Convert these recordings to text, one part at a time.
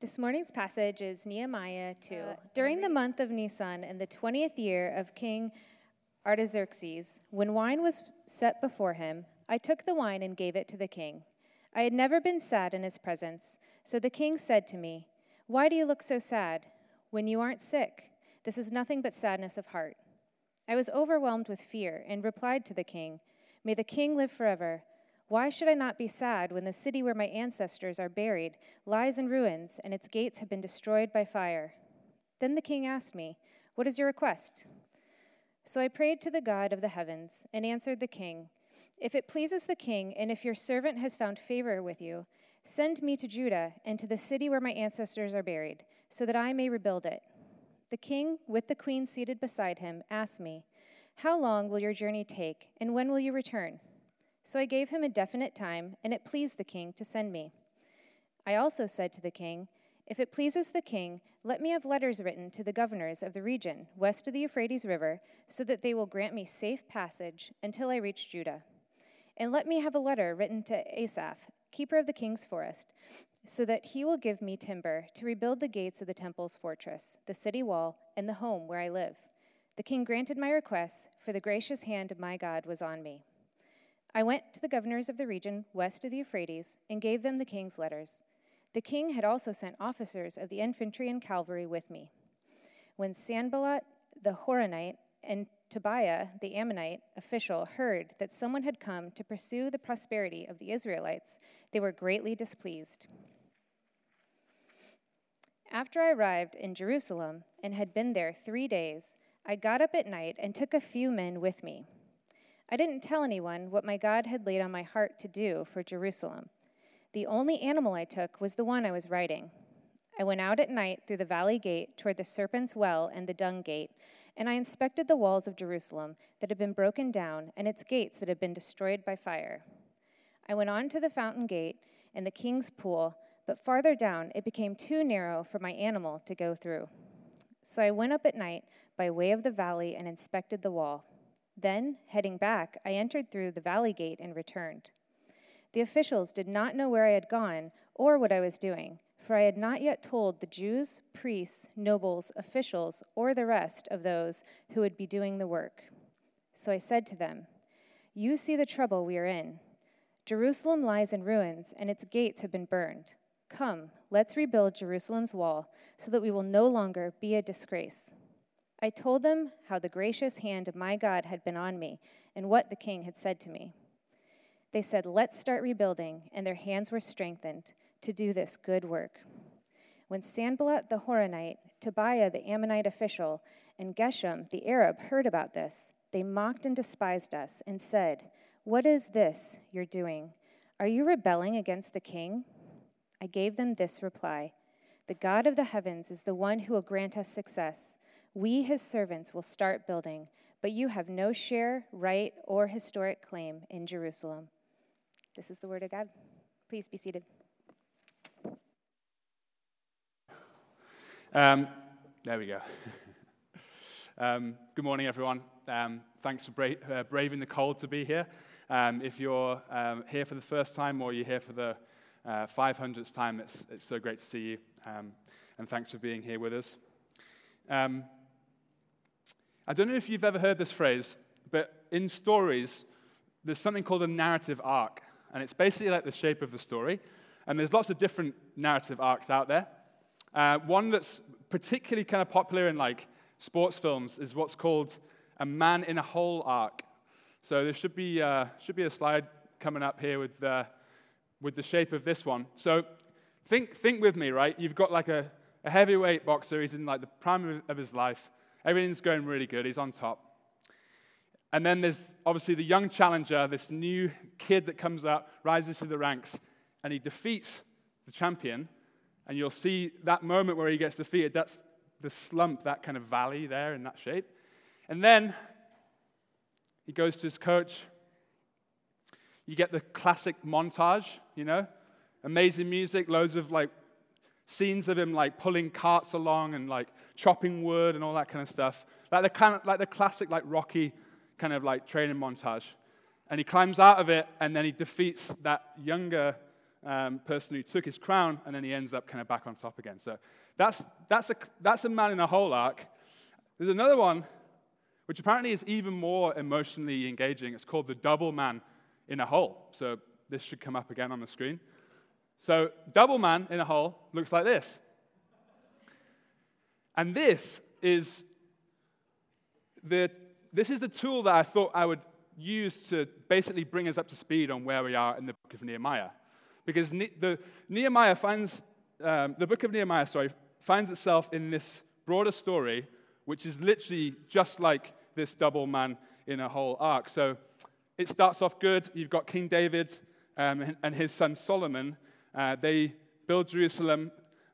This morning's passage is Nehemiah 2. Uh, During the month of Nisan, in the 20th year of King Artaxerxes, when wine was set before him, I took the wine and gave it to the king. I had never been sad in his presence, so the king said to me, Why do you look so sad when you aren't sick? This is nothing but sadness of heart. I was overwhelmed with fear and replied to the king, May the king live forever. Why should I not be sad when the city where my ancestors are buried lies in ruins and its gates have been destroyed by fire? Then the king asked me, What is your request? So I prayed to the God of the heavens and answered the king, If it pleases the king, and if your servant has found favor with you, send me to Judah and to the city where my ancestors are buried, so that I may rebuild it. The king, with the queen seated beside him, asked me, How long will your journey take, and when will you return? So I gave him a definite time, and it pleased the king to send me. I also said to the king, If it pleases the king, let me have letters written to the governors of the region west of the Euphrates River, so that they will grant me safe passage until I reach Judah. And let me have a letter written to Asaph, keeper of the king's forest, so that he will give me timber to rebuild the gates of the temple's fortress, the city wall, and the home where I live. The king granted my requests, for the gracious hand of my God was on me. I went to the governors of the region west of the Euphrates and gave them the king's letters. The king had also sent officers of the infantry and cavalry with me. When Sanballat the Horonite and Tobiah the Ammonite official heard that someone had come to pursue the prosperity of the Israelites, they were greatly displeased. After I arrived in Jerusalem and had been there three days, I got up at night and took a few men with me. I didn't tell anyone what my God had laid on my heart to do for Jerusalem. The only animal I took was the one I was riding. I went out at night through the valley gate toward the serpent's well and the dung gate, and I inspected the walls of Jerusalem that had been broken down and its gates that had been destroyed by fire. I went on to the fountain gate and the king's pool, but farther down it became too narrow for my animal to go through. So I went up at night by way of the valley and inspected the wall. Then, heading back, I entered through the valley gate and returned. The officials did not know where I had gone or what I was doing, for I had not yet told the Jews, priests, nobles, officials, or the rest of those who would be doing the work. So I said to them, You see the trouble we are in. Jerusalem lies in ruins, and its gates have been burned. Come, let's rebuild Jerusalem's wall, so that we will no longer be a disgrace. I told them how the gracious hand of my God had been on me and what the king had said to me. They said, Let's start rebuilding, and their hands were strengthened to do this good work. When Sanballat the Horonite, Tobiah the Ammonite official, and Geshem the Arab heard about this, they mocked and despised us and said, What is this you're doing? Are you rebelling against the king? I gave them this reply The God of the heavens is the one who will grant us success. We, his servants, will start building, but you have no share, right, or historic claim in Jerusalem. This is the word of God. Please be seated. Um, there we go. um, good morning, everyone. Um, thanks for bra- uh, braving the cold to be here. Um, if you're um, here for the first time or you're here for the uh, 500th time, it's, it's so great to see you. Um, and thanks for being here with us. I don't know if you've ever heard this phrase, but in stories, there's something called a narrative arc. And it's basically like the shape of the story. And there's lots of different narrative arcs out there. Uh, one that's particularly kind of popular in like sports films is what's called a man in a hole arc. So there should be, uh, should be a slide coming up here with, uh, with the shape of this one. So think, think with me, right? You've got like a, a heavyweight boxer. He's in like the prime of his life. Everything's going really good. He's on top. And then there's obviously the young challenger, this new kid that comes up, rises to the ranks, and he defeats the champion. And you'll see that moment where he gets defeated. That's the slump, that kind of valley there in that shape. And then he goes to his coach. You get the classic montage, you know, amazing music, loads of like scenes of him like pulling carts along and like chopping wood and all that kind of stuff. Like the, kind of, like the classic like Rocky kind of like training montage. And he climbs out of it and then he defeats that younger um, person who took his crown, and then he ends up kind of back on top again. So that's, that's, a, that's a man in a hole arc. There's another one, which apparently is even more emotionally engaging. It's called the double man in a hole. So this should come up again on the screen. So, double man in a hole looks like this. And this is the, this is the tool that I thought I would use to basically bring us up to speed on where we are in the book of Nehemiah. Because ne- the, Nehemiah finds, um, the book of Nehemiah, sorry, finds itself in this broader story, which is literally just like this double man in a hole arc. So it starts off good. You've got King David um, and his son Solomon. Uh, they build Jerusalem.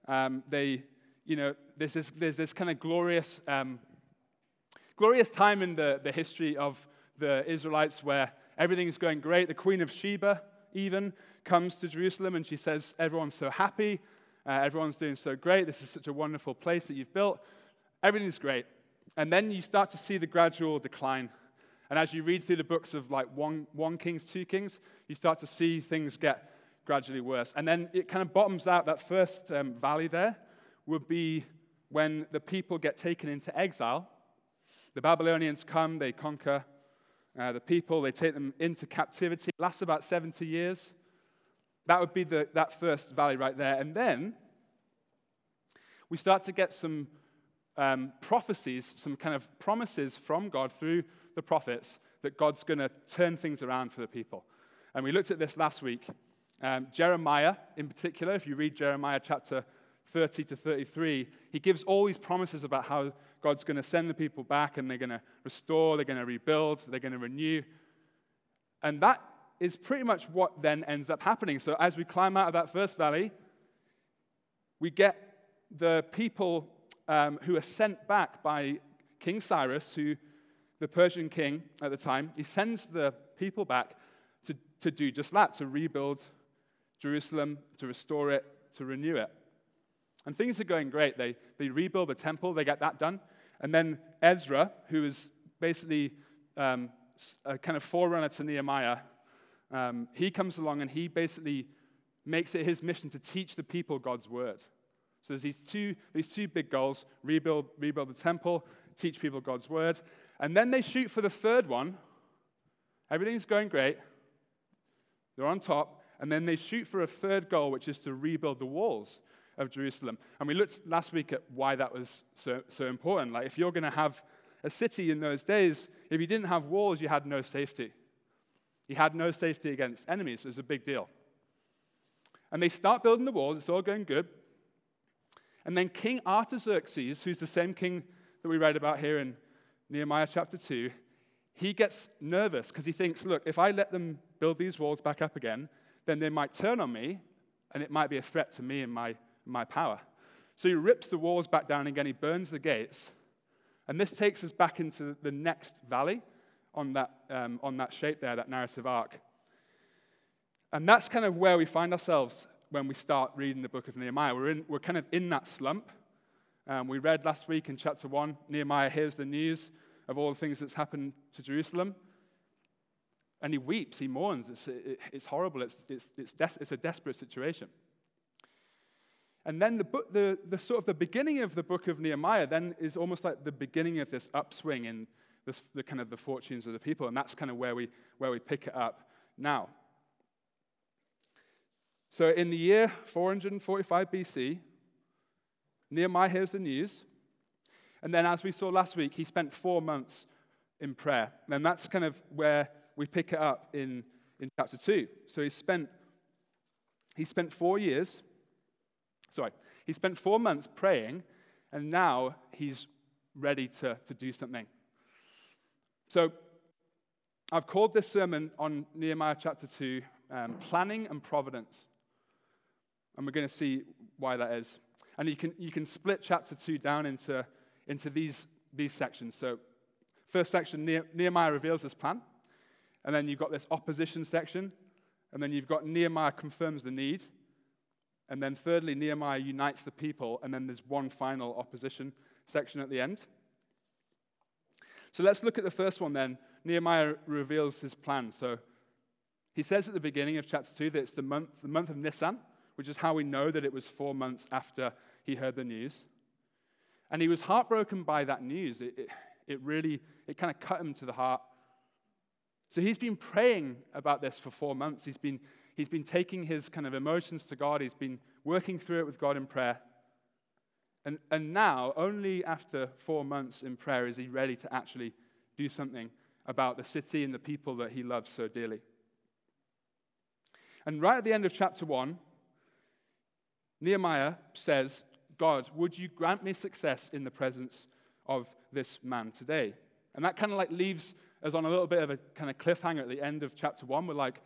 Um, they, you know, there's this, there's this kind of glorious, um, glorious time in the, the history of the Israelites where everything's going great. The Queen of Sheba, even, comes to Jerusalem and she says, Everyone's so happy. Uh, everyone's doing so great. This is such a wonderful place that you've built. Everything's great. And then you start to see the gradual decline. And as you read through the books of like one, one Kings, two Kings, you start to see things get gradually worse. And then it kind of bottoms out. That first um, valley there would be when the people get taken into exile. The Babylonians come, they conquer uh, the people, they take them into captivity. It lasts about 70 years. That would be the, that first valley right there. And then we start to get some um, prophecies, some kind of promises from God through the prophets that God's going to turn things around for the people. And we looked at this last week. Um, Jeremiah, in particular, if you read Jeremiah chapter 30 to 33, he gives all these promises about how God's going to send the people back and they're going to restore, they're going to rebuild, they're going to renew. And that is pretty much what then ends up happening. So as we climb out of that first valley, we get the people um, who are sent back by King Cyrus, who the Persian king at the time, he sends the people back to, to do just that, to rebuild Jerusalem, to restore it, to renew it. And things are going great. They, they rebuild the temple, they get that done. And then Ezra, who is basically um, a kind of forerunner to Nehemiah, um, he comes along and he basically makes it his mission to teach the people God's word. So there's these two, these two big goals rebuild, rebuild the temple, teach people God's word. And then they shoot for the third one. Everything's going great. They're on top. And then they shoot for a third goal, which is to rebuild the walls of Jerusalem. And we looked last week at why that was so, so important. Like, if you're going to have a city in those days, if you didn't have walls, you had no safety. You had no safety against enemies. It was a big deal. And they start building the walls, it's all going good. And then King Artaxerxes, who's the same king that we read about here in Nehemiah chapter 2, he gets nervous because he thinks, look, if I let them build these walls back up again, then they might turn on me and it might be a threat to me and my my power. So he rips the walls back down again, he burns the gates. And this takes us back into the next valley on that, um, on that shape there, that narrative arc. And that's kind of where we find ourselves when we start reading the book of Nehemiah. We're, in, we're kind of in that slump. Um, we read last week in chapter 1, Nehemiah hears the news of all the things that's happened to Jerusalem. And he weeps, he mourns. It's, it, it's horrible, it's, it's, it's, des- it's a desperate situation. And then the, book, the, the sort of the beginning of the book of Nehemiah then is almost like the beginning of this upswing in this, the kind of the fortunes of the people. And that's kind of where we, where we pick it up now. So in the year 445 BC, Nehemiah hears the news. And then, as we saw last week, he spent four months in prayer. And that's kind of where we pick it up in, in chapter 2. So he spent, he spent four years Sorry. He spent four months praying, and now he's ready to, to do something. So I've called this sermon on Nehemiah chapter 2 um, Planning and Providence. And we're going to see why that is. And you can, you can split chapter 2 down into, into these, these sections. So, first section, Nehemiah reveals his plan. And then you've got this opposition section. And then you've got Nehemiah confirms the need. And then, thirdly, Nehemiah unites the people, and then there's one final opposition section at the end. So let's look at the first one then. Nehemiah reveals his plan. So He says at the beginning of chapter 2 that it's the month, the month of Nisan, which is how we know that it was four months after he heard the news. And he was heartbroken by that news. It, it, it really, it kind of cut him to the heart. So he's been praying about this for four months. He's been, he's been taking his kind of emotions to God. He's been working through it with God in prayer. And, and now, only after four months in prayer, is he ready to actually do something about the city and the people that he loves so dearly. And right at the end of chapter 1, Nehemiah says, God, would you grant me success in the presence of this man today? And that kind of like leaves us on a little bit of a kind of cliffhanger at the end of chapter 1. We're like,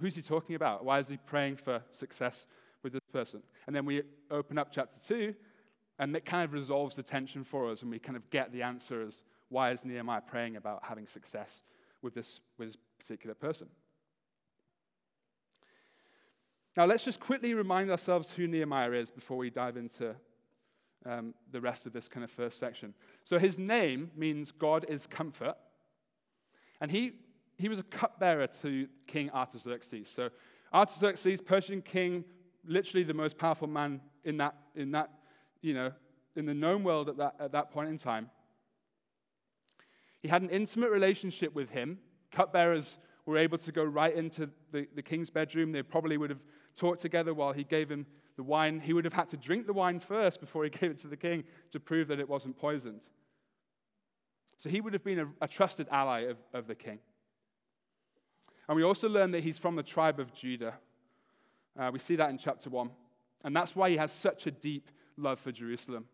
who's he talking about? Why is he praying for success with this person? And then we open up chapter 2, and it kind of resolves the tension for us, and we kind of get the answer as why is Nehemiah praying about having success with this, with this particular person? Now, let's just quickly remind ourselves who Nehemiah is before we dive into um, the rest of this kind of first section. So, his name means God is comfort. And he, he was a cupbearer to King Artaxerxes. So, Artaxerxes, Persian king, literally the most powerful man in that, in that you know, in the known world at that, at that point in time. He had an intimate relationship with him. Cupbearers were able to go right into the, the king's bedroom. They probably would have talked together while he gave him the wine. He would have had to drink the wine first before he gave it to the king to prove that it wasn't poisoned. So he would have been a, a trusted ally of, of the king. And we also learn that he's from the tribe of Judah. Uh, we see that in chapter 1. And that's why he has such a deep love for Jerusalem.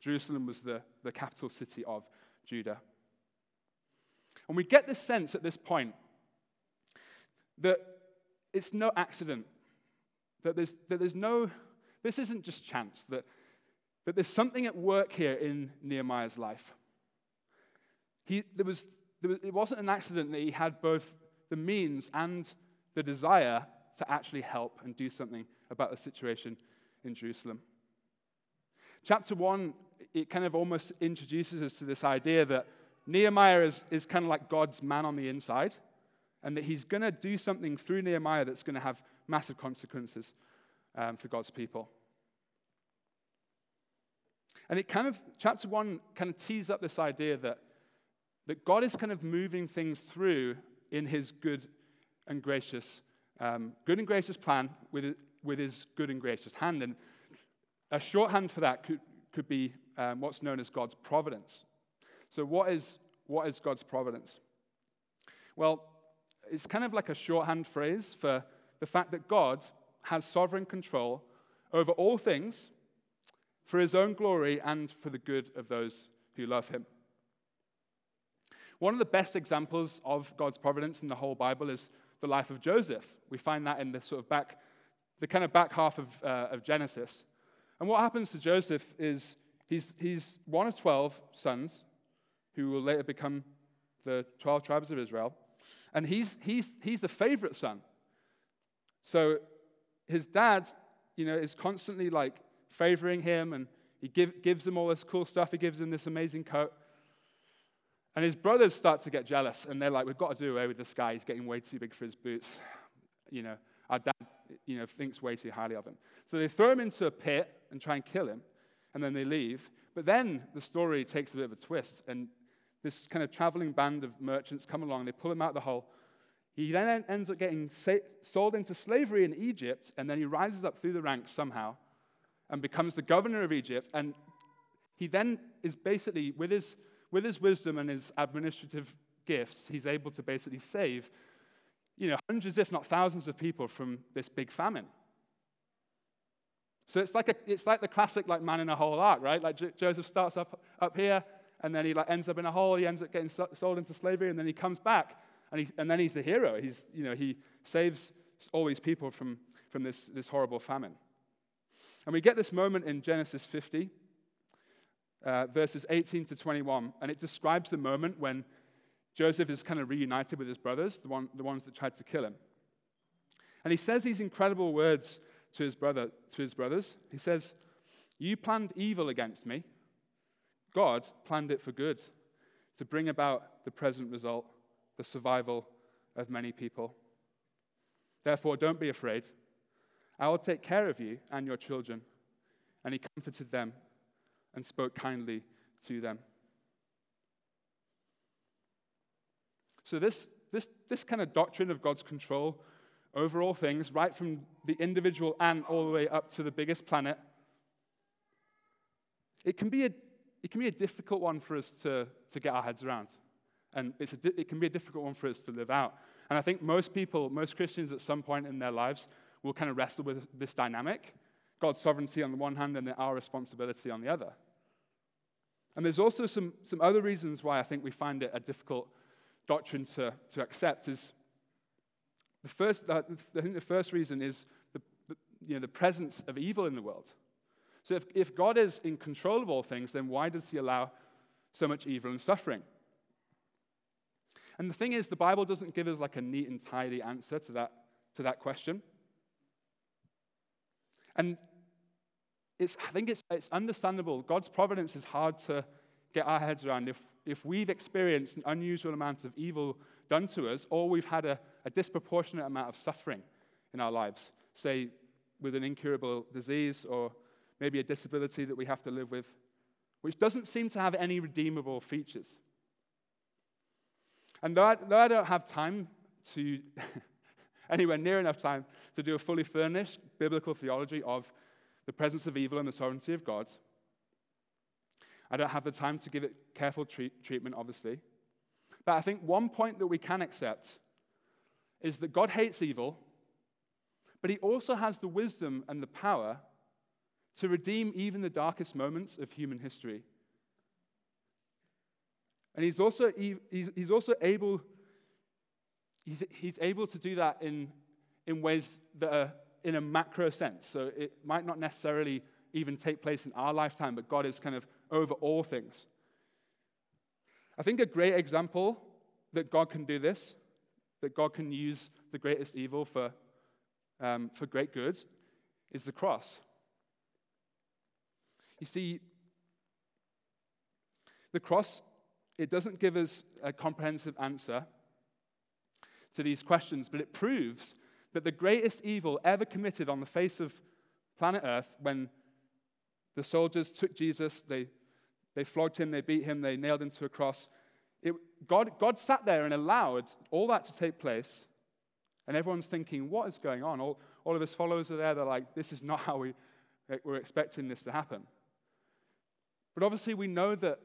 Jerusalem was the, the capital city of Judah. And we get this sense at this point that it's no accident, that there's, that there's no, this isn't just chance, that, that there's something at work here in Nehemiah's life. He, there was, there was, it wasn't an accident that he had both the means and the desire to actually help and do something about the situation in Jerusalem. Chapter 1, it kind of almost introduces us to this idea that Nehemiah is, is kind of like God's man on the inside, and that he's going to do something through Nehemiah that's going to have massive consequences um, for God's people. And it kind of, chapter one kind of tees up this idea that, that God is kind of moving things through in his good and gracious, um, good and gracious plan with, with his good and gracious hand. And a shorthand for that could, could be um, what's known as God's providence. So, what is, what is God's providence? Well, it's kind of like a shorthand phrase for the fact that God has sovereign control over all things for his own glory and for the good of those who love him. One of the best examples of God's providence in the whole Bible is the life of Joseph. We find that in the sort of back, the kind of back half of, uh, of Genesis. And what happens to Joseph is he's, he's one of 12 sons who will later become the 12 tribes of Israel. And he's, he's, he's the favorite son. So his dad, you know, is constantly like favoring him and he give, gives him all this cool stuff. He gives him this amazing coat. And his brothers start to get jealous and they're like, we've got to do away with this guy. He's getting way too big for his boots. You know, our dad, you know, thinks way too highly of him. So they throw him into a pit and try and kill him. And then they leave. But then the story takes a bit of a twist. And this kind of traveling band of merchants come along, they pull him out of the hole. He then ends up getting sold into slavery in Egypt, and then he rises up through the ranks somehow and becomes the governor of Egypt. And he then is basically, with his, with his wisdom and his administrative gifts, he's able to basically save you know, hundreds, if not thousands, of people from this big famine. So it's like, a, it's like the classic like man in a hole arc, right? Like J- Joseph starts up, up here, and then he like, ends up in a hole. He ends up getting sold into slavery, and then he comes back, and, he, and then he's the hero. He's, you know, he saves all these people from, from this, this horrible famine. And we get this moment in Genesis 50, uh, verses 18 to 21, and it describes the moment when Joseph is kind of reunited with his brothers, the, one, the ones that tried to kill him. And he says these incredible words to his, brother, to his brothers. He says, You planned evil against me, God planned it for good, to bring about the present result, the survival of many people. Therefore, don't be afraid. I will take care of you and your children. And he comforted them and spoke kindly to them. So, this, this, this kind of doctrine of God's control over all things, right from the individual ant all the way up to the biggest planet, it can be a, it can be a difficult one for us to, to get our heads around. And it's a, it can be a difficult one for us to live out. And I think most people, most Christians at some point in their lives, will kind of wrestle with this dynamic God's sovereignty on the one hand and our responsibility on the other. And there's also some, some other reasons why I think we find it a difficult doctrine to, to accept. Is the first, uh, I think the first reason is the, the, you know, the presence of evil in the world. So if, if God is in control of all things, then why does he allow so much evil and suffering? And the thing is, the Bible doesn't give us like a neat and tidy answer to that, to that question. And it's, I think it's, it's understandable. God's providence is hard to get our heads around. If, if we've experienced an unusual amount of evil done to us, or we've had a, a disproportionate amount of suffering in our lives, say with an incurable disease or maybe a disability that we have to live with, which doesn't seem to have any redeemable features. And though I, though I don't have time to, anywhere near enough time to do a fully furnished biblical theology of the presence of evil and the sovereignty of God. I don't have the time to give it careful treat, treatment, obviously. But I think one point that we can accept is that God hates evil, but he also has the wisdom and the power to redeem even the darkest moments of human history. And he's also, he's, also able, he's, he's able to do that in, in ways that are in a macro sense. So it might not necessarily even take place in our lifetime, but God is kind of over all things. I think a great example that God can do this, that God can use the greatest evil for, um, for great good, is the cross. You see, the cross, it doesn't give us a comprehensive answer to these questions, but it proves that the greatest evil ever committed on the face of planet Earth, when the soldiers took Jesus, they, they flogged him, they beat him, they nailed him to a cross, it, God, God sat there and allowed all that to take place. And everyone's thinking, what is going on? All, all of his followers are there, they're like, this is not how we, we're expecting this to happen. But obviously, we know that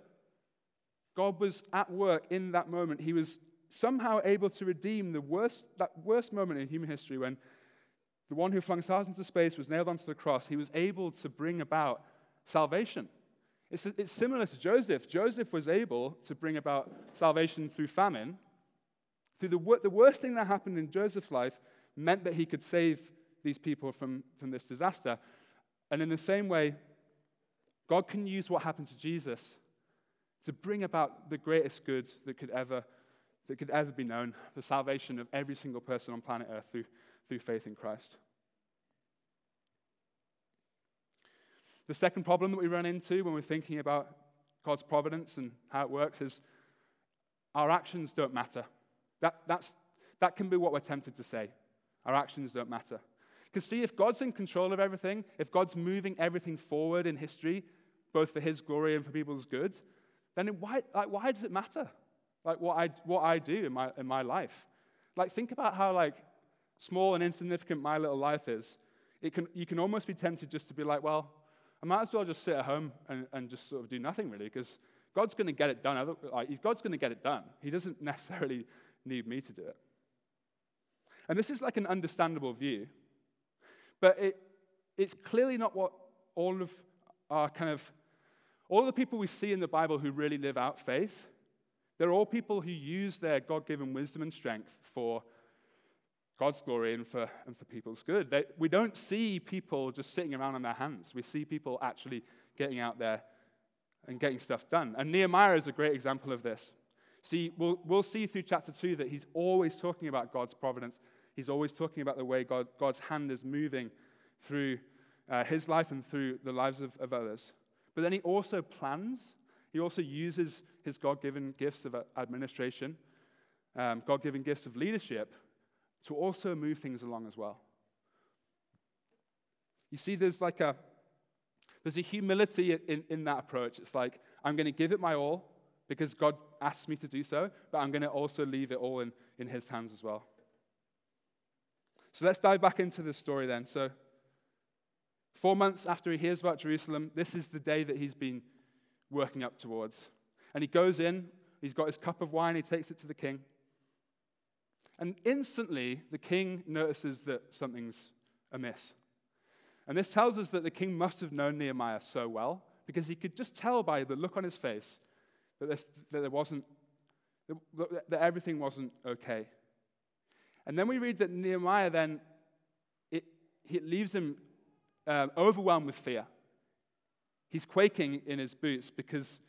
God was at work in that moment. He was somehow able to redeem the worst, that worst moment in human history when the one who flung stars into space was nailed onto the cross. He was able to bring about salvation. It's, it's similar to Joseph. Joseph was able to bring about salvation through famine. Through the, the worst thing that happened in Joseph's life meant that he could save these people from, from this disaster. And in the same way, God can use what happened to Jesus to bring about the greatest good that could ever that could ever be known the salvation of every single person on planet Earth through, through faith in Christ. The second problem that we run into when we're thinking about God's providence and how it works is our actions don't matter. That, that's, that can be what we're tempted to say. Our actions don't matter. Because, see, if God's in control of everything, if God's moving everything forward in history, both for His glory and for people's good, then why, like, why does it matter? Like what I, what I do in my, in my life. Like, think about how, like, small and insignificant my little life is. It can, you can almost be tempted just to be like, well, I might as well just sit at home and, and just sort of do nothing really, because God's going to get it done. Like, God's going to get it done. He doesn't necessarily need me to do it. And this is like an understandable view, but it, it's clearly not what all of our kind of, all the people we see in the Bible who really live out faith, they're all people who use their God given wisdom and strength for God's glory and for, and for people's good. They, we don't see people just sitting around on their hands. We see people actually getting out there and getting stuff done. And Nehemiah is a great example of this. See, we'll, we'll see through chapter 2 that he's always talking about God's providence. He's always talking about the way God, God's hand is moving through uh, his life and through the lives of, of others. But then he also plans he also uses his God given gifts of administration, um, God given gifts of leadership to also move things along as well. You see, there's like a there's a humility in, in that approach. It's like, I'm going to give it my all because God asked me to do so, but I'm going to also leave it all in, in His hands as well. So let's dive back into the story then. So, four months after he hears about Jerusalem, this is the day that he's been working up towards. And he goes in, he's got his cup of wine, he takes it to the king. And instantly, the king notices that something's amiss. And this tells us that the king must have known Nehemiah so well because he could just tell by the look on his face that, this, that there wasn't, that, everything wasn't okay. And then we read that Nehemiah then, it, it leaves him um, overwhelmed with fear. He's quaking in his boots because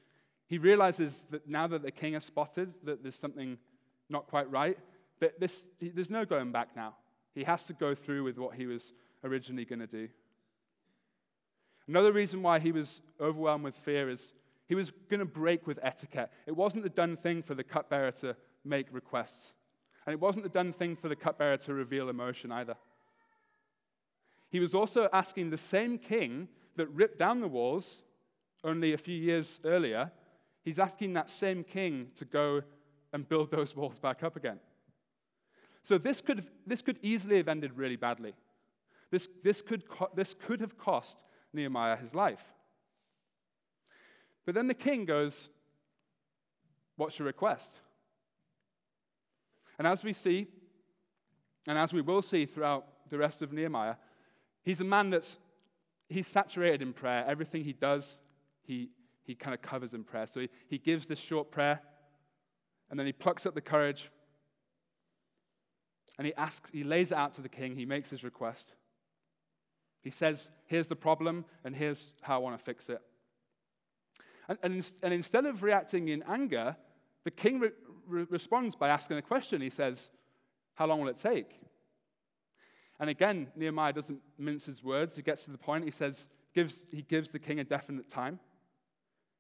he realizes that now that the king has spotted that there's something not quite right, that this, there's no going back now. He has to go through with what he was originally going to do. Another reason why he was overwhelmed with fear is he was going to break with etiquette. It wasn't the done thing for the cupbearer to make requests, and it wasn't the done thing for the cupbearer to reveal emotion either. He was also asking the same king that ripped down the walls only a few years earlier, he's asking that same king to go and build those walls back up again. So this could, this could easily have ended really badly. This, this, could, this could have cost Nehemiah his life. But then the king goes, What's your request? And as we see, and as we will see throughout the rest of Nehemiah, he's a man that's he's saturated in prayer. Everything he does, he, he kind of covers in prayer. So he, he gives this short prayer, and then he plucks up the courage, and he asks, he lays it out to the king, he makes his request. He says, Here's the problem, and here's how I want to fix it. And, and, and instead of reacting in anger, the king re- re- responds by asking a question. He says, How long will it take? And again, Nehemiah doesn't mince his words. He gets to the point. He says, gives, he gives the king a definite time.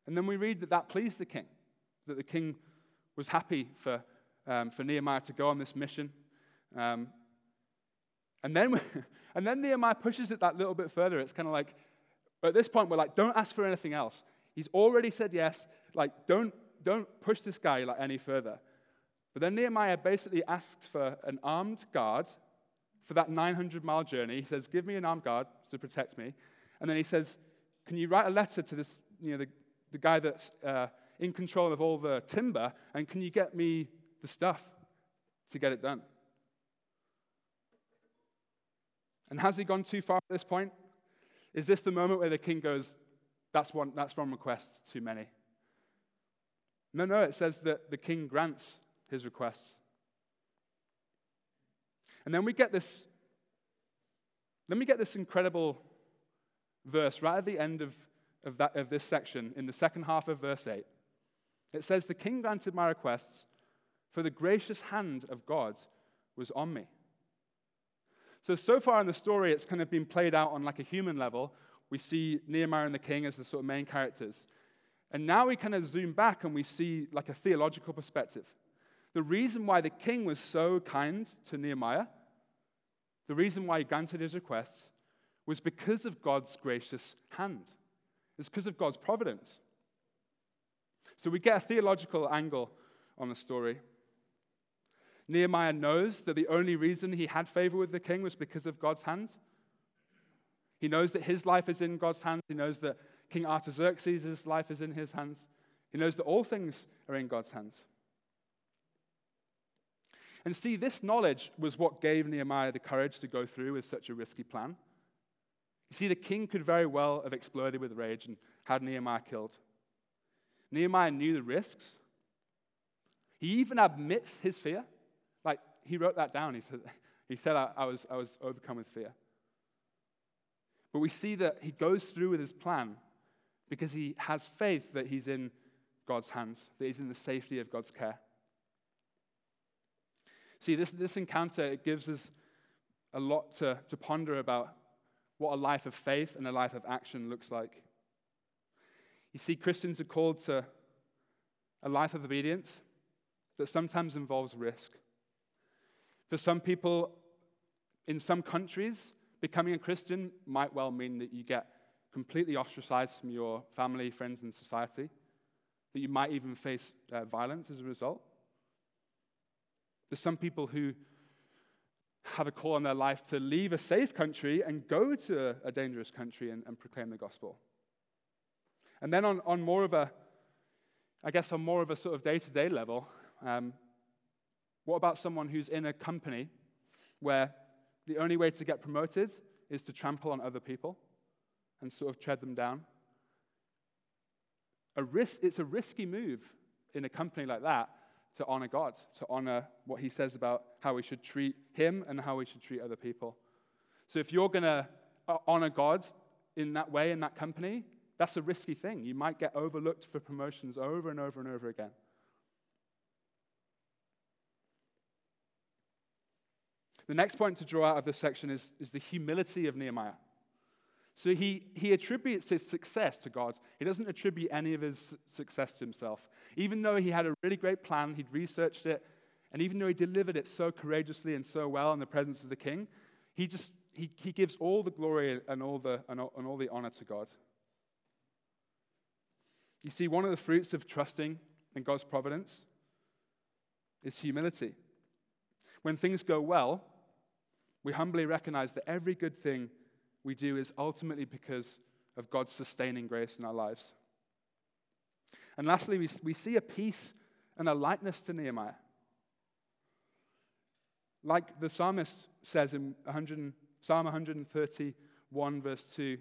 And then we read that that pleased the king, that the king was happy for, um, for Nehemiah to go on this mission. Um, and then, and then Nehemiah pushes it that little bit further. It's kind of like, at this point, we're like, don't ask for anything else. He's already said yes. Like, don't, don't push this guy like any further. But then Nehemiah basically asks for an armed guard for that 900 mile journey. He says, Give me an armed guard to protect me. And then he says, Can you write a letter to this, you know, the, the guy that's uh, in control of all the timber, and can you get me the stuff to get it done? And has he gone too far at this point? Is this the moment where the king goes, that's one, that's one request too many? No, no, it says that the king grants his requests. And then we get this, then we get this incredible verse right at the end of, of, that, of this section, in the second half of verse 8. It says, The king granted my requests, for the gracious hand of God was on me. So, so far in the story, it's kind of been played out on like a human level. We see Nehemiah and the king as the sort of main characters. And now we kind of zoom back and we see like a theological perspective. The reason why the king was so kind to Nehemiah, the reason why he granted his requests, was because of God's gracious hand. It's because of God's providence. So we get a theological angle on the story. Nehemiah knows that the only reason he had favor with the king was because of God's hand. He knows that his life is in God's hands. He knows that King Artaxerxes' life is in his hands. He knows that all things are in God's hands. And see, this knowledge was what gave Nehemiah the courage to go through with such a risky plan. You see, the king could very well have exploded with rage and had Nehemiah killed. Nehemiah knew the risks. He even admits his fear Like, he wrote that down. He said, he said I, I, was, I was overcome with fear. But we see that he goes through with his plan because he has faith that he's in God's hands, that he's in the safety of God's care. See, this, this encounter, it gives us a lot to, to ponder about what a life of faith and a life of action looks like. You see, Christians are called to a life of obedience that sometimes involves risk. For some people, in some countries, becoming a Christian might well mean that you get completely ostracized from your family, friends, and society, that you might even face uh, violence as a result. There's some people who have a call on their life to leave a safe country and go to a, dangerous country and, and, proclaim the gospel. And then on, on more of a, I guess on more of a sort of day to day level, um, what about someone who's in a company where the only way to get promoted is to trample on other people and sort of tread them down? A risk, it's a risky move in a company like that to honor God, to honor what he says about how we should treat him and how we should treat other people. So if you're going to uh, honor God in that way in that company, that's a risky thing. You might get overlooked for promotions over and over and over again. The next point to draw out of this section is, is the humility of Nehemiah. So he, he attributes his success to God. He doesn't attribute any of his success to himself. Even though he had a really great plan, he'd researched it, and even though he delivered it so courageously and so well in the presence of the king, he just he, he gives all the glory and all the, and all, and all the honor to God. You see, one of the fruits of trusting in God's providence is humility. When things go well, we humbly recognize that every good thing we do is ultimately because of God's sustaining grace in our lives. And lastly, we, we see a peace and a lightness to Nehemiah. Like the psalmist says in 100, Psalm 131, verse 2,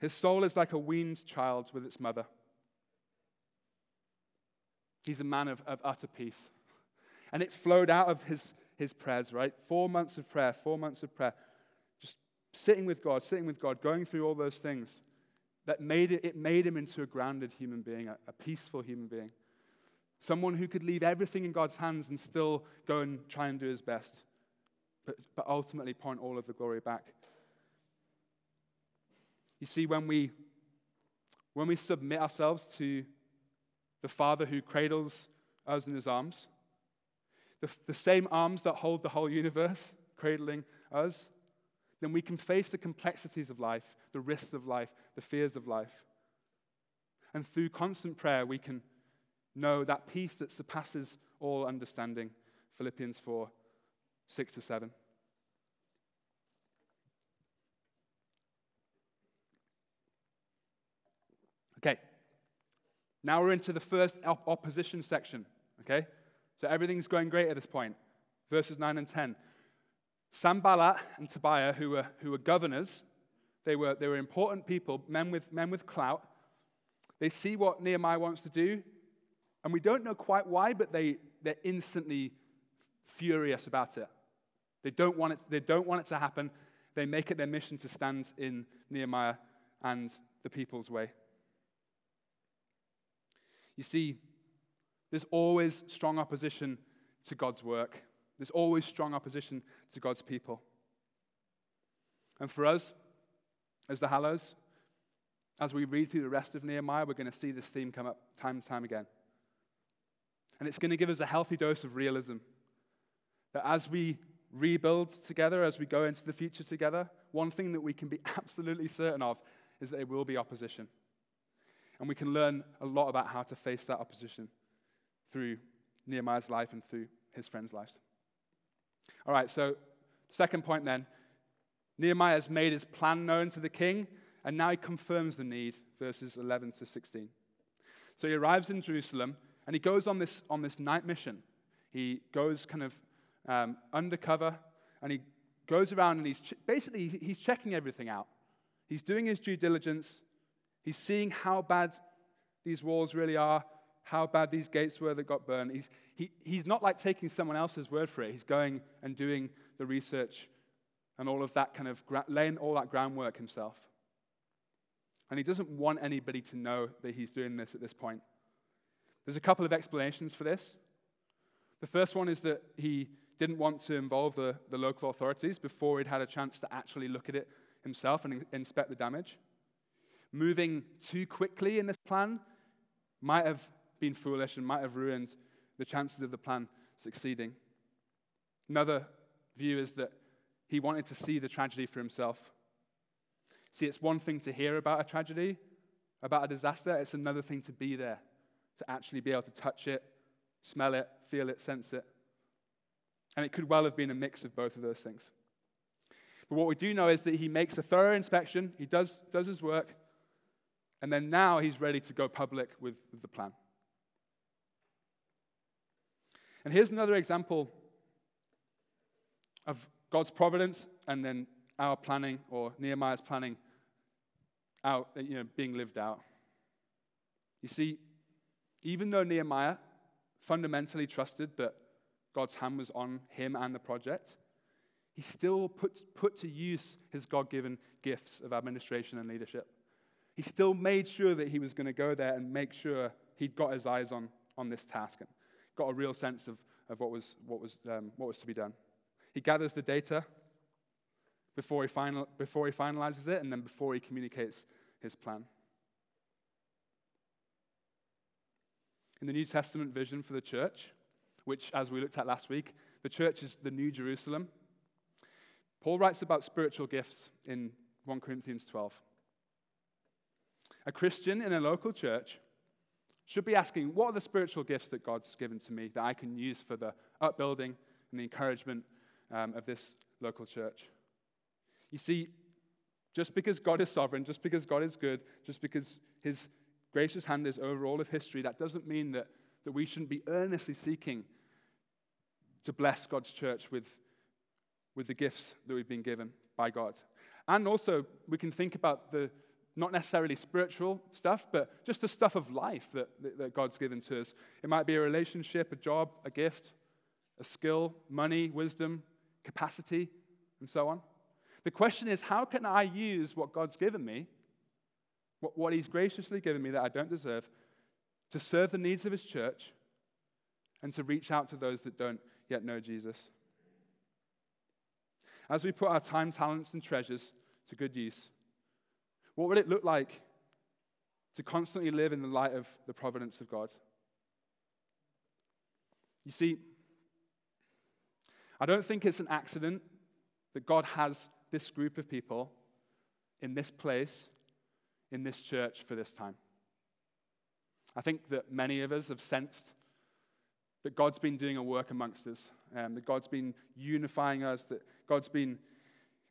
his soul is like a weaned child with its mother. He's a man of, of utter peace. And it flowed out of his, his prayers, right? Four months of prayer, four months of prayer sitting with God, sitting with God, going through all those things, that made it, it made him into a grounded human being, a, a peaceful human being. Someone who could leave everything in God's hands and still go and try and do his best, but, but ultimately point all of the glory back. You see, when we, when we submit ourselves to the Father who cradles us in his arms, the, the same arms that hold the whole universe cradling us, then we can face the complexities of life, the risks of life, the fears of life. And through constant prayer, we can know that peace that surpasses all understanding. Philippians 4 6 to 7. Okay, now we're into the first op- opposition section. Okay, so everything's going great at this point. Verses 9 and 10. Sanballat and Tobiah, who were, who were governors, they were, they were important people, men with, men with clout. They see what Nehemiah wants to do, and we don't know quite why, but they, they're instantly furious about it. They don't, want it, they don't want it to happen. They make it their mission to stand in Nehemiah and the people's way. You see, there's always strong opposition to God's work. There's always strong opposition to God's people. And for us, as the Hallows, as we read through the rest of Nehemiah, we're going to see this theme come up time and time again. And it's going to give us a healthy dose of realism. That as we rebuild together, as we go into the future together, one thing that we can be absolutely certain of is that there will be opposition. And we can learn a lot about how to face that opposition through Nehemiah's life and through his friends' lives. All right, so second point then Nehemiah has made his plan known to the king, and now he confirms the need, verses 11 to 16. So he arrives in Jerusalem, and he goes on this, on this night mission. He goes kind of um, undercover, and he goes around and he's ch- basically he's checking everything out. He's doing his due diligence. He's seeing how bad these walls really are, how bad these gates were that got burned. He's, he, he's not like taking someone else's word for it. He's going and doing the research and all of that kind of gra- laying all that groundwork himself. And he doesn't want anybody to know that he's doing this at this point. There's a couple of explanations for this. The first one is that he didn't want to involve the, the local authorities before he'd had a chance to actually look at it himself and in- inspect the damage. Moving too quickly in this plan might have been foolish and might have ruined the chances of the plan succeeding. Another view is that he wanted to see the tragedy for himself. See, it's one thing to hear about a tragedy, about a disaster, it's another thing to be there, to actually be able to touch it, smell it, feel it, sense it. And it could well have been a mix of both of those things. But what we do know is that he makes a thorough inspection, he does, does his work, and then now he's ready to go public with, with the plan. And here's another example of God's providence and then our planning or Nehemiah's planning out, you know, being lived out. You see, even though Nehemiah fundamentally trusted that God's hand was on him and the project, he still put, put to use his God given gifts of administration and leadership. He still made sure that he was going to go there and make sure he'd got his eyes on, on this task and got a real sense of, of what, was, what, was, um, what was to be done. He gathers the data before he, final, before he finalizes it and then before he communicates his plan. In the New Testament vision for the church, which, as we looked at last week, the church is the New Jerusalem. Paul writes about spiritual gifts in 1 Corinthians 12. A Christian in a local church should be asking, What are the spiritual gifts that God's given to me that I can use for the upbuilding and the encouragement um, of this local church? You see, just because God is sovereign, just because God is good, just because his gracious hand is over all of history, that doesn't mean that, that we shouldn't be earnestly seeking to bless God's church with, with the gifts that we've been given by God. And also, we can think about the not necessarily spiritual stuff, but just the stuff of life that, that, that God's given to us. It might be a relationship, a job, a gift, a skill, money, wisdom, capacity, and so on. The question is, how can I use what God's given me, what, what He's graciously given me that I don't deserve, to serve the needs of His church and to reach out to those that don't yet know Jesus? As we put our time, talents, and treasures to good use, what would it look like to constantly live in the light of the providence of God? You see, I don't think it's an accident that God has this group of people in this place, in this church for this time. I think that many of us have sensed that God's been doing a work amongst us, um, that God's been unifying us, that God's been,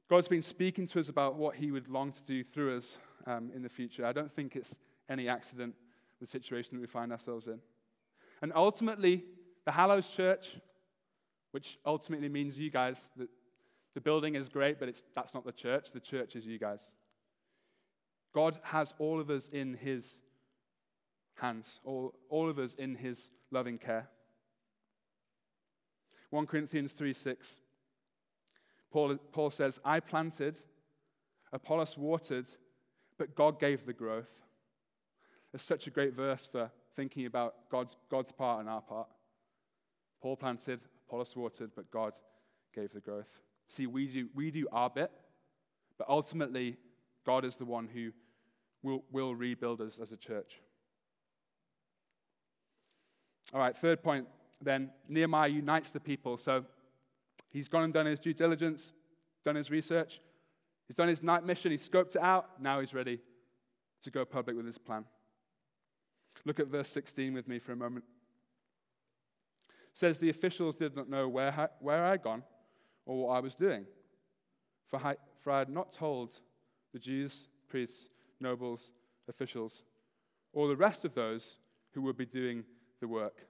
God's been speaking to us about what He would long to do through us um, in the future. I don't think it's any accident, the situation that we find ourselves in. And ultimately, the Hallows Church, which ultimately means you guys, the building is great, but that's not the church. The church is you guys. God has all of us in his hands, all, all of us in his loving care. 1 Corinthians 3 6. Paul, Paul says, I planted, Apollos watered, but God gave the growth. It's such a great verse for thinking about God's, God's part and our part. Paul planted, Apollos watered, but God gave the growth. See, we do, we do our bit, but ultimately, God is the one who will, will rebuild us as a church. All right, third point then Nehemiah unites the people. So he's gone and done his due diligence, done his research, he's done his night mission, he's scoped it out. Now he's ready to go public with his plan. Look at verse 16 with me for a moment. It says the officials did not know where, where I had gone or what I was doing. For I, for I had not told the Jews, priests, nobles, officials, or the rest of those who would be doing the work.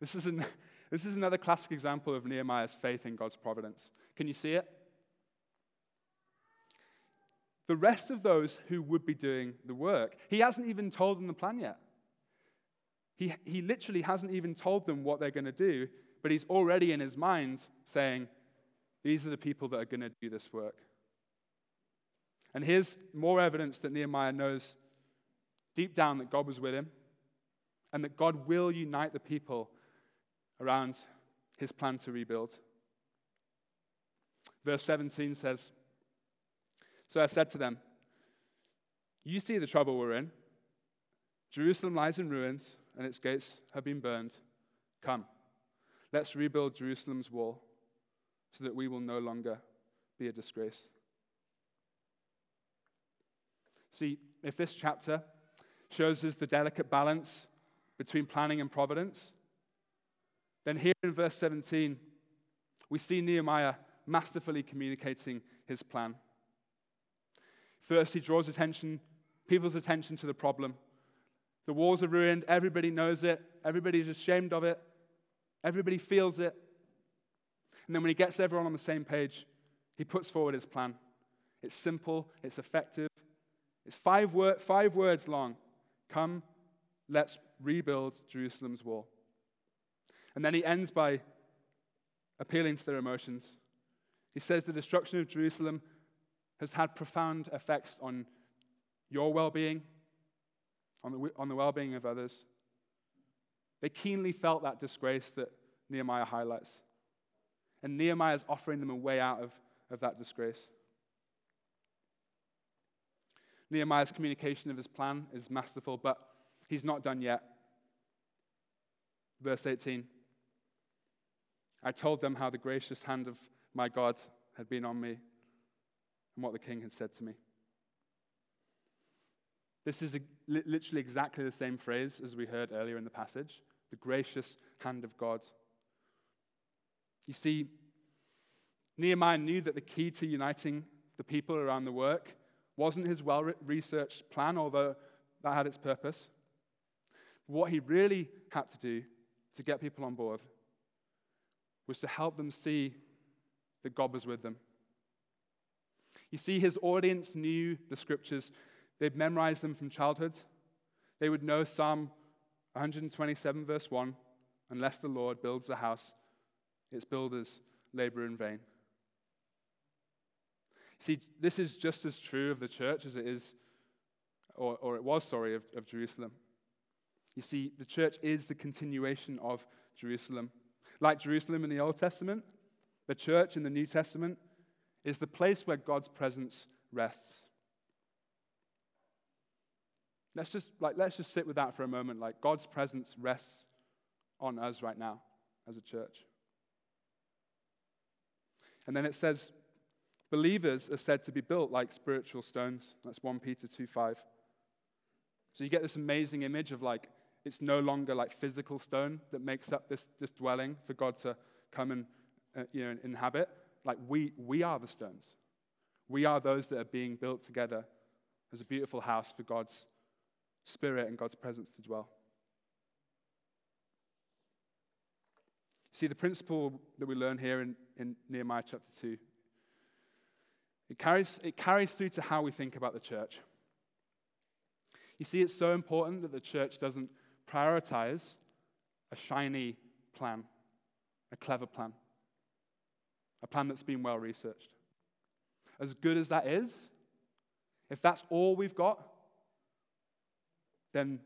This is, an, this is another classic example of Nehemiah's faith in God's providence. Can you see it? The rest of those who would be doing the work, he hasn't even told them the plan yet. He, he literally hasn't even told them what they're going to do but he's already in his mind saying, These are the people that are going to do this work. And here's more evidence that Nehemiah knows deep down that God was with him and that God will unite the people around his plan to rebuild. Verse 17 says So I said to them, You see the trouble we're in. Jerusalem lies in ruins, and its gates have been burned. Come. Let's rebuild Jerusalem's wall so that we will no longer be a disgrace. See, if this chapter shows us the delicate balance between planning and providence, then here in verse 17, we see Nehemiah masterfully communicating his plan. First, he draws attention, people's attention to the problem. The walls are ruined, everybody knows it, everybody's ashamed of it, everybody feels it. And then when he gets everyone on the same page, he puts forward his plan. It's simple, it's effective, it's five, word, five words long. Come, let's rebuild Jerusalem's wall. And then he ends by appealing to their emotions. He says the destruction of Jerusalem has had profound effects on your well being, on the, on the well being of others. They keenly felt that disgrace that Nehemiah highlights. And Nehemiah is offering them a way out of, of that disgrace. Nehemiah's communication of his plan is masterful, but he's not done yet. Verse 18 I told them how the gracious hand of my God had been on me and what the king had said to me. This is a, literally exactly the same phrase as we heard earlier in the passage the gracious hand of God. You see, Nehemiah knew that the key to uniting the people around the work wasn't his well researched plan, although that had its purpose. What he really had to do to get people on board was to help them see that God was with them. You see, his audience knew the scriptures, they'd memorized them from childhood. They would know Psalm 127, verse 1 Unless the Lord builds a house, its builders labor in vain. See, this is just as true of the church as it is, or, or it was, sorry, of, of Jerusalem. You see, the church is the continuation of Jerusalem. Like Jerusalem in the Old Testament, the church in the New Testament is the place where God's presence rests. Let's just, like, let's just sit with that for a moment. Like, God's presence rests on us right now as a church. And then it says, believers are said to be built like spiritual stones. That's 1 Peter 2 5. So you get this amazing image of like, it's no longer like physical stone that makes up this, this dwelling for God to come and uh, you know, inhabit. Like, we, we are the stones. We are those that are being built together as a beautiful house for God's spirit and God's presence to dwell. See, the principle that we learn here in, in Nehemiah chapter 2, it carries, it carries through to how we think about the church. You see, it's so important that the church doesn't prioritize a shiny plan, a clever plan, a plan that's been well researched. As good as that is, if that's all we've got, then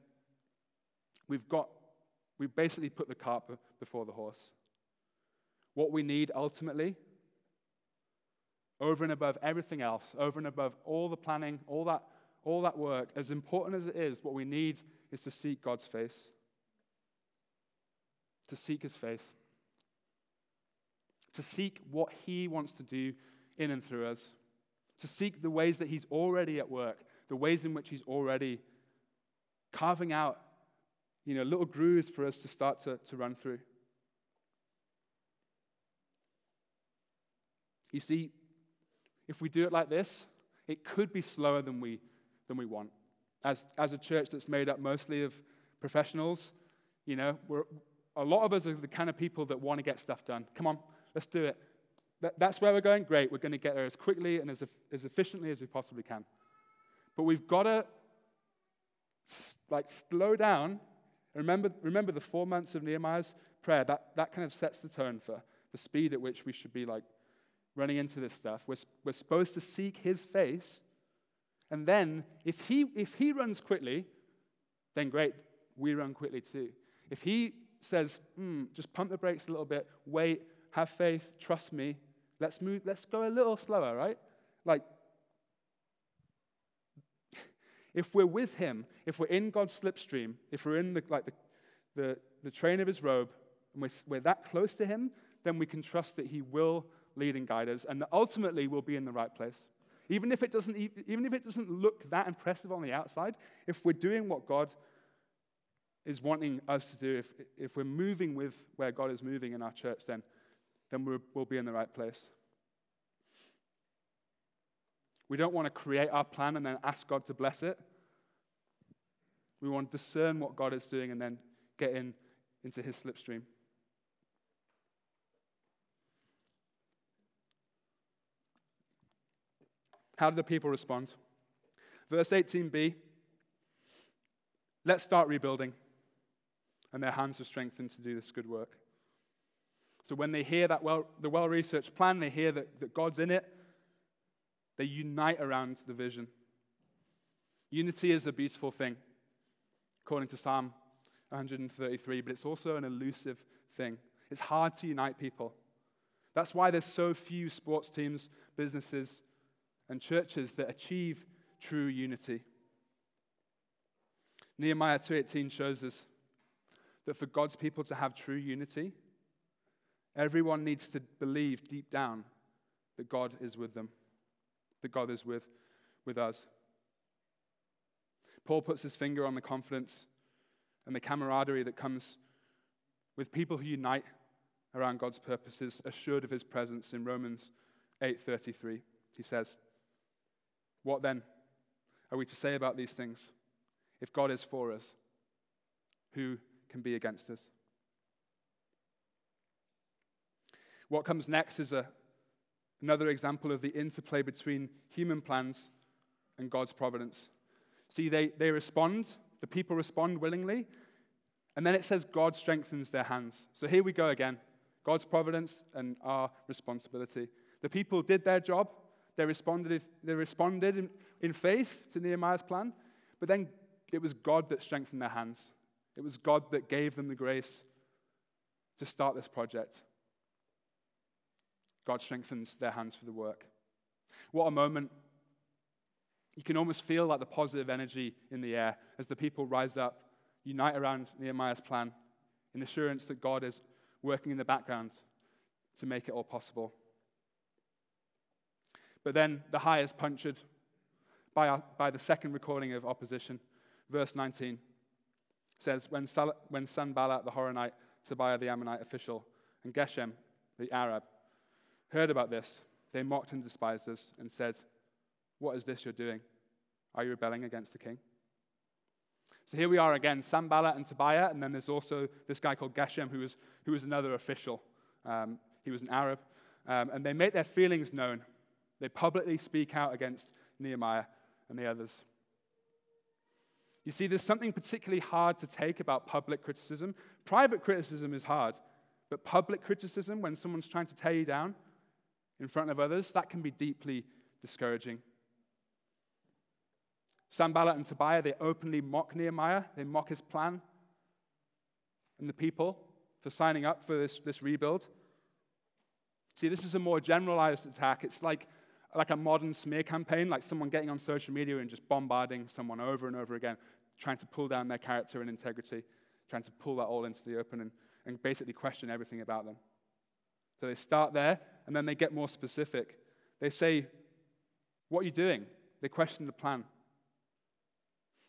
we've got, we've basically put the cart before the horse. What we need ultimately, over and above everything else, over and above all the planning, all that, all that work, as important as it is, what we need is to seek God's face. To seek his face. To seek what he wants to do in and through us. To seek the ways that he's already at work, the ways in which he's already carving out you know, little grooves for us to start to, to run through. You see, if we do it like this, it could be slower than we, than we want. As, as a church that's made up mostly of professionals, you know, we're, a lot of us are the kind of people that want to get stuff done. Come on, let's do it. That, that's where we're going. Great. We're going to get there as quickly and as, as efficiently as we possibly can. But we've got to like slow down. Remember, remember the four months of Nehemiah's prayer. That, that kind of sets the tone for the speed at which we should be like running into this stuff. We're, we're supposed to seek his face. And then if he, if he runs quickly, then great, we run quickly too. If he says, mm, just pump the brakes a little bit, wait, have faith, trust me, let's move, let's go a little slower, right? Like, if we're with him, if we're in God's slipstream, if we're in the, like the, the, the train of his robe, and we're, we're that close to Him, then we can trust that He will lead and guide us, and that ultimately we'll be in the right place. Even if it doesn't, even if it doesn't look that impressive on the outside, if we're doing what God is wanting us to do, if, if we're moving with where God is moving in our church, then, then we will be in the right place. We don't want to create our plan and then ask God to bless it. We want to discern what God is doing and then get in into his slipstream. How did the people respond? Verse 18b Let's start rebuilding. And their hands were strengthened to do this good work. So when they hear that well, the well researched plan, they hear that, that God's in it, they unite around the vision. Unity is a beautiful thing, according to Psalm 133, but it's also an elusive thing. It's hard to unite people. That's why there's so few sports teams, businesses, and churches that achieve true unity. Nehemiah 2:18 shows us that for God's people to have true unity, everyone needs to believe deep down that God is with them that God is with, with us. Paul puts his finger on the confidence and the camaraderie that comes with people who unite around God's purposes, assured of his presence in Romans 8:33. He says, "What then are we to say about these things? If God is for us, who can be against us?" What comes next is a Another example of the interplay between human plans and God's providence. See, they, they respond, the people respond willingly, and then it says God strengthens their hands. So here we go again God's providence and our responsibility. The people did their job, they responded, they responded in, faith to Nehemiah's plan, but then it was God that strengthened their hands. It was God that gave them the grace to start this project. God strengthens their hands for the work. What a moment. You can almost feel like the positive energy in the air as the people rise up, unite around Nehemiah's plan, in assurance that God is working in the background to make it all possible. But then the high is punctured by, our, by the second recording of opposition. Verse 19 says, When, Sal- when Sanballat the Horonite, Tobiah the Ammonite official, and Geshem the Arab heard about this, they mocked and despised us and said, What is this you're doing? Are you rebelling against the king? So here we are again, Sanballat and Tobiah, and then there's also this guy called Geshem, who was, who was another official. Um, he was an Arab. Um, and they make their feelings known. They publicly speak out against Nehemiah and the others. You see, there's something particularly hard to take about public criticism. Private criticism is hard, but public criticism, when someone's trying to tear you down, in front of others, that can be deeply discouraging. Sanballat and Tobiah, they openly mock Nehemiah, they mock his plan and the people for signing up for this, this rebuild. See, this is a more generalized attack. It's like, like a modern smear campaign, like someone getting on social media and just bombarding someone over and over again, trying to pull down their character and integrity, trying to pull that all into the open and, and basically question everything about them. So they start there, and then they get more specific. They say, What are you doing? They question the plan.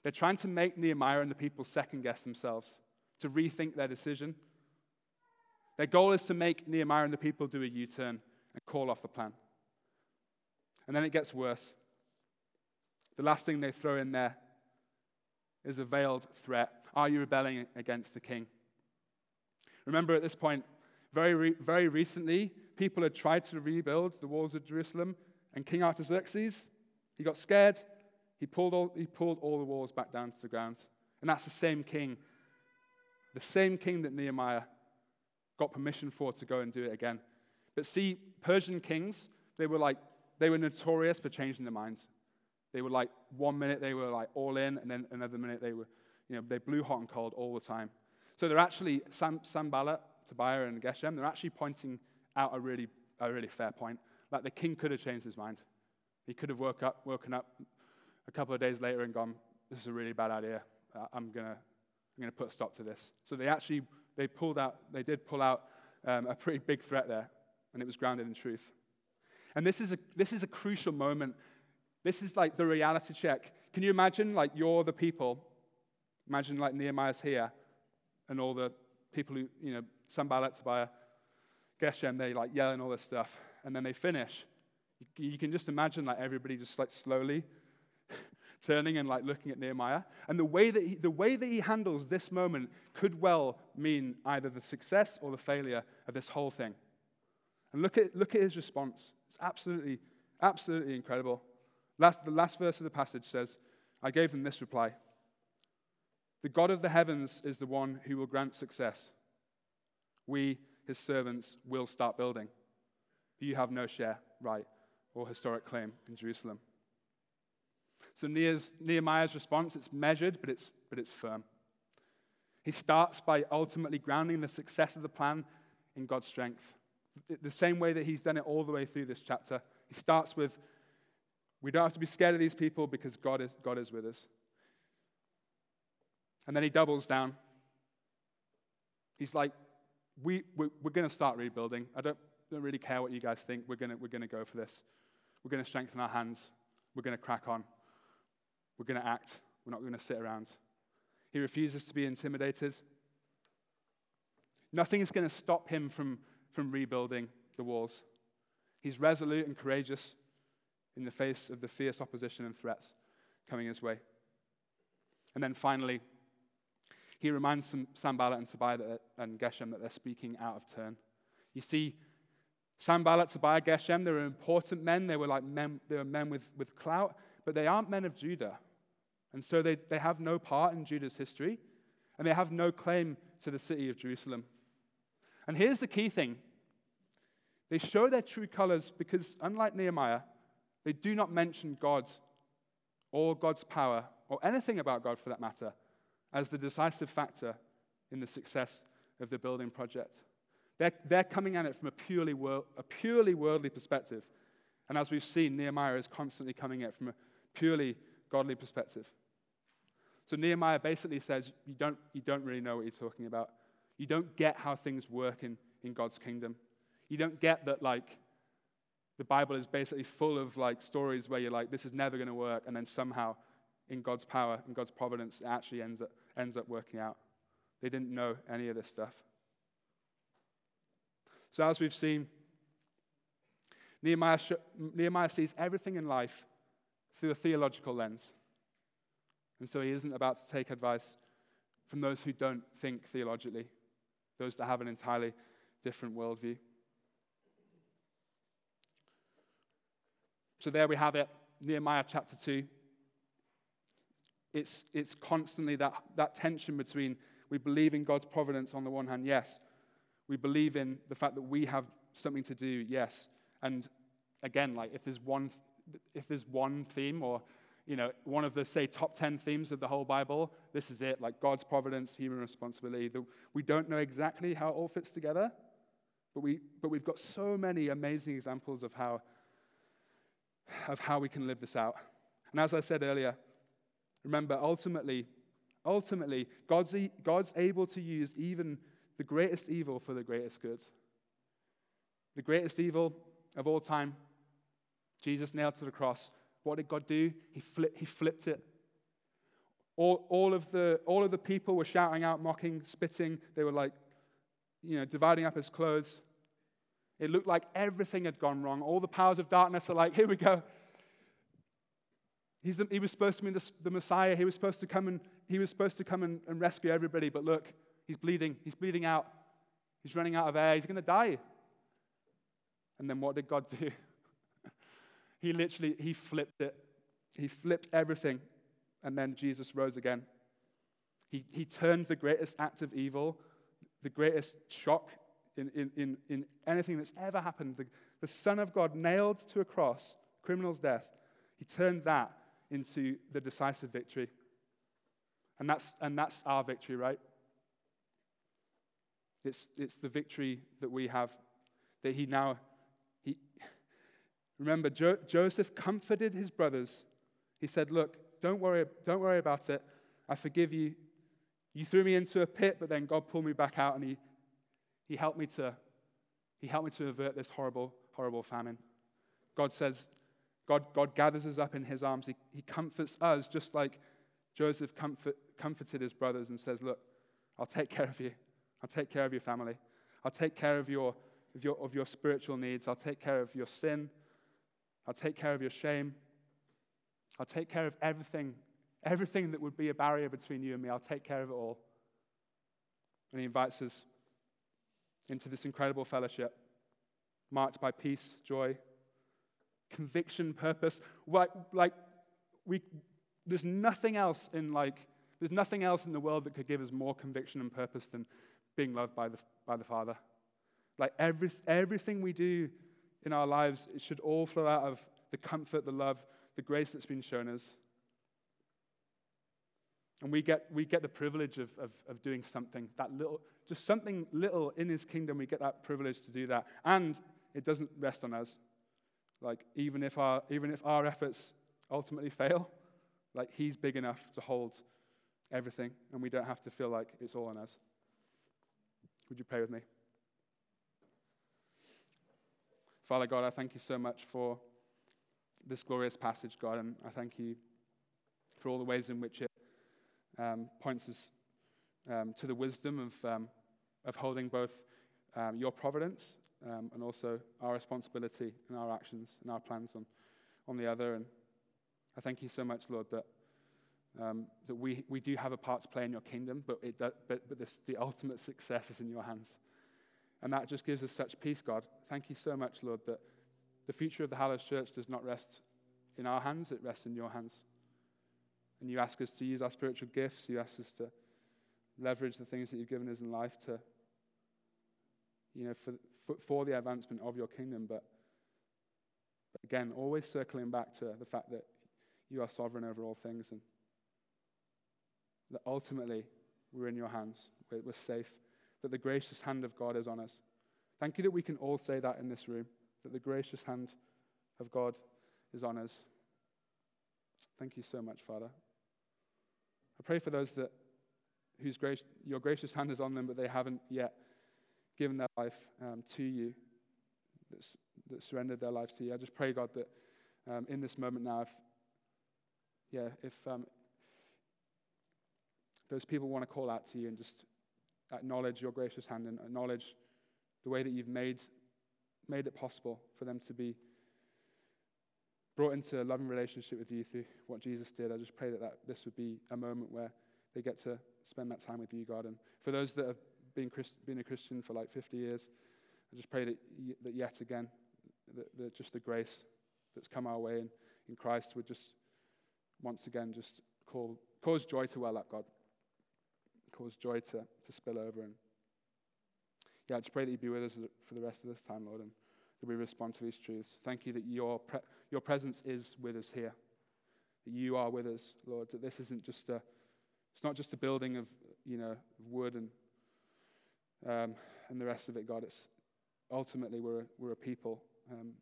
They're trying to make Nehemiah and the people second guess themselves, to rethink their decision. Their goal is to make Nehemiah and the people do a U turn and call off the plan. And then it gets worse. The last thing they throw in there is a veiled threat Are you rebelling against the king? Remember, at this point, very, re- very recently, people had tried to rebuild the walls of Jerusalem, and King Artaxerxes, he got scared. He pulled, all, he pulled all the walls back down to the ground. And that's the same king, the same king that Nehemiah got permission for to go and do it again. But see, Persian kings, they were like, they were notorious for changing their minds. They were like, one minute they were like all in, and then another minute they were, you know, they blew hot and cold all the time. So they're actually, Sam, Sanballat Tobiah and Geshem, they're actually pointing out a really, a really fair point. Like the king could have changed his mind. He could have woke up, woken up a couple of days later and gone, this is a really bad idea. I'm going to I'm to put a stop to this. So they actually they pulled out, they did pull out um, a pretty big threat there, and it was grounded in truth. And this is a, this is a crucial moment. This is like the reality check. Can you imagine, like, you're the people? Imagine, like, Nehemiah's here, and all the people who, you know, Sanballat, Tobiah, Geshem, they like yelling all this stuff, and then they finish. You can just imagine, like, everybody just like slowly turning and like looking at Nehemiah. And the way that he, the way that he handles this moment could well mean either the success or the failure of this whole thing. And look at, look at his response. It's absolutely, absolutely incredible. Last, the last verse of the passage says, I gave them this reply The God of the heavens is the one who will grant success. We, his servants, will start building. You have no share, right, or historic claim in Jerusalem. So Nehemiah's response, it's measured, but it's, but it's firm. He starts by ultimately grounding the success of the plan in God's strength. The same way that he's done it all the way through this chapter. He starts with, we don't have to be scared of these people because God is, God is with us. And then he doubles down. He's like, we, we're, we're going to start rebuilding. I don't, don't really care what you guys think. We're going we're to go for this. We're going to strengthen our hands. We're going to crack on. We're going to act. We're not going to sit around. He refuses to be intimidated. Nothing is going to stop him from, from rebuilding the walls. He's resolute and courageous in the face of the fierce opposition and threats coming his way. And then finally, he reminds Sanballat and Tobiah and Geshem that they're speaking out of turn. You see, Sanballat, Tobiah, Geshem, they were important men. They were like men, they were men with, with clout, but they aren't men of Judah. And so they, they have no part in Judah's history, and they have no claim to the city of Jerusalem. And here's the key thing they show their true colors because, unlike Nehemiah, they do not mention God or God's power or anything about God for that matter as the decisive factor in the success of the building project. They're, they're coming at it from a purely, world, a purely worldly perspective. And as we've seen, Nehemiah is constantly coming at it from a purely godly perspective. So Nehemiah basically says, you don't, you don't really know what you're talking about. You don't get how things work in, in God's kingdom. You don't get that, like, the Bible is basically full of, like, stories where you're like, this is never going to work, and then somehow, in God's power, in God's providence, it actually ends up, ends up working out. They didn't know any of this stuff. So, as we've seen, Nehemiah, Nehemiah sees everything in life through a theological lens. And so he isn't about to take advice from those who don't think theologically, those that have an entirely different worldview. So there we have it, Nehemiah chapter 2. It's, it's constantly that, that tension between we believe in God's providence on the one hand, yes. We believe in the fact that we have something to do, yes. And again, like if there's one, if there's one theme or you know, one of the, say, top 10 themes of the whole Bible. This is it, like God's providence, human responsibility. The, we don't know exactly how it all fits together, but, we, but we've got so many amazing examples of how, of how we can live this out. And as I said earlier, remember, ultimately, ultimately, God's, God's able to use even the greatest evil for the greatest good. The greatest evil of all time, Jesus nailed to the cross, what did God do? He, he flipped it. All, all, of the, all of the people were shouting out, mocking, spitting. They were like, you know, dividing up his clothes. It looked like everything had gone wrong. All the powers of darkness are like, here we go. The, he was supposed to be the, the, Messiah. He was supposed to come and he was supposed to come and, and rescue everybody. But look, he's bleeding. He's bleeding out. He's running out of air. He's going to die. And then what did God do? He literally, he flipped it. He flipped everything. And then Jesus rose again. He, he turned the greatest act of evil, the greatest shock in, in, in, in anything that's ever happened, the, the Son of God nailed to a cross, criminal's death, he turned that into the decisive victory. And that's, and that's our victory, right? It's, it's the victory that we have, that he now, Remember, jo- Joseph comforted his brothers. He said, Look, don't worry, don't worry about it. I forgive you. You threw me into a pit, but then God pulled me back out and He, he, helped, me to, he helped me to avert this horrible, horrible famine. God says, God, God gathers us up in His arms. He, he comforts us just like Joseph comfort, comforted his brothers and says, Look, I'll take care of you. I'll take care of your family. I'll take care of your, of your, of your spiritual needs. I'll take care of your sin. I'll take care of your shame. I'll take care of everything, everything that would be a barrier between you and me. I'll take care of it all. And he invites us into this incredible fellowship marked by peace, joy, conviction, purpose. Like, like we, there's nothing else in like, there's nothing else in the world that could give us more conviction and purpose than being loved by the, by the Father. Like every, everything we do in our lives, it should all flow out of the comfort, the love, the grace that's been shown us. And we get, we get the privilege of, of, of doing something, that little, just something little in his kingdom, we get that privilege to do that. And it doesn't rest on us. Like, even if our, even if our efforts ultimately fail, like, he's big enough to hold everything, and we don't have to feel like it's all on us. Would you pray with me? Father God, I thank you so much for this glorious passage, God, and I thank you for all the ways in which it um, points us um, to the wisdom of, um, of holding both um, your providence um, and also our responsibility and our actions and our plans on, on the other. And I thank you so much, Lord, that, um, that we, we do have a part to play in your kingdom, but, it do, but, but this, the ultimate success is in your hands. And that just gives us such peace, God. Thank you so much, Lord, that the future of the Hallows Church does not rest in our hands, it rests in your hands. And you ask us to use our spiritual gifts, you ask us to leverage the things that you've given us in life to, you know, for, for, the advancement of your kingdom. But, but again, always circling back to the fact that you are sovereign over all things and that ultimately we're in your hands, we're, we're safe, that the gracious hand of God is on us. Thank you that we can all say that in this room, that the gracious hand of God is on us. Thank you so much, Father. I pray for those that whose grace, your gracious hand is on them, but they haven't yet given their life um, to you, that, that, surrendered their lives to you. I just pray, God, that um, in this moment now, if, yeah, if um, those people want to call out to you and just acknowledge your gracious hand and acknowledge the way that you've made, made it possible for them to be brought into a loving relationship with you through what Jesus did, I just pray that, that this would be a moment where they get to spend that time with you, God. And for those that have been, Christ, been a Christian for like 50 years, I just pray that, that yet again, that, that just the grace that's come our way in, in Christ would just once again just call, cause joy to well up, God. Cause joy to, to spill over. And yeah, I just pray that you be with us for the rest of this time, Lord, and that we respond to these truths. Thank you that your, pre- your presence is with us here. That you are with us, Lord. That this isn't just a, it's not just a building of, you know, wood and, um, and the rest of it, God. It's ultimately we're, we're a people. Um,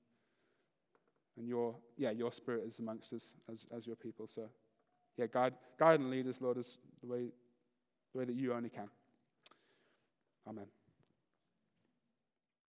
and your, yeah, your spirit is amongst us as, as your people. So, yeah, guide, guide and lead us, Lord, as the way, the way that you only can. Amen.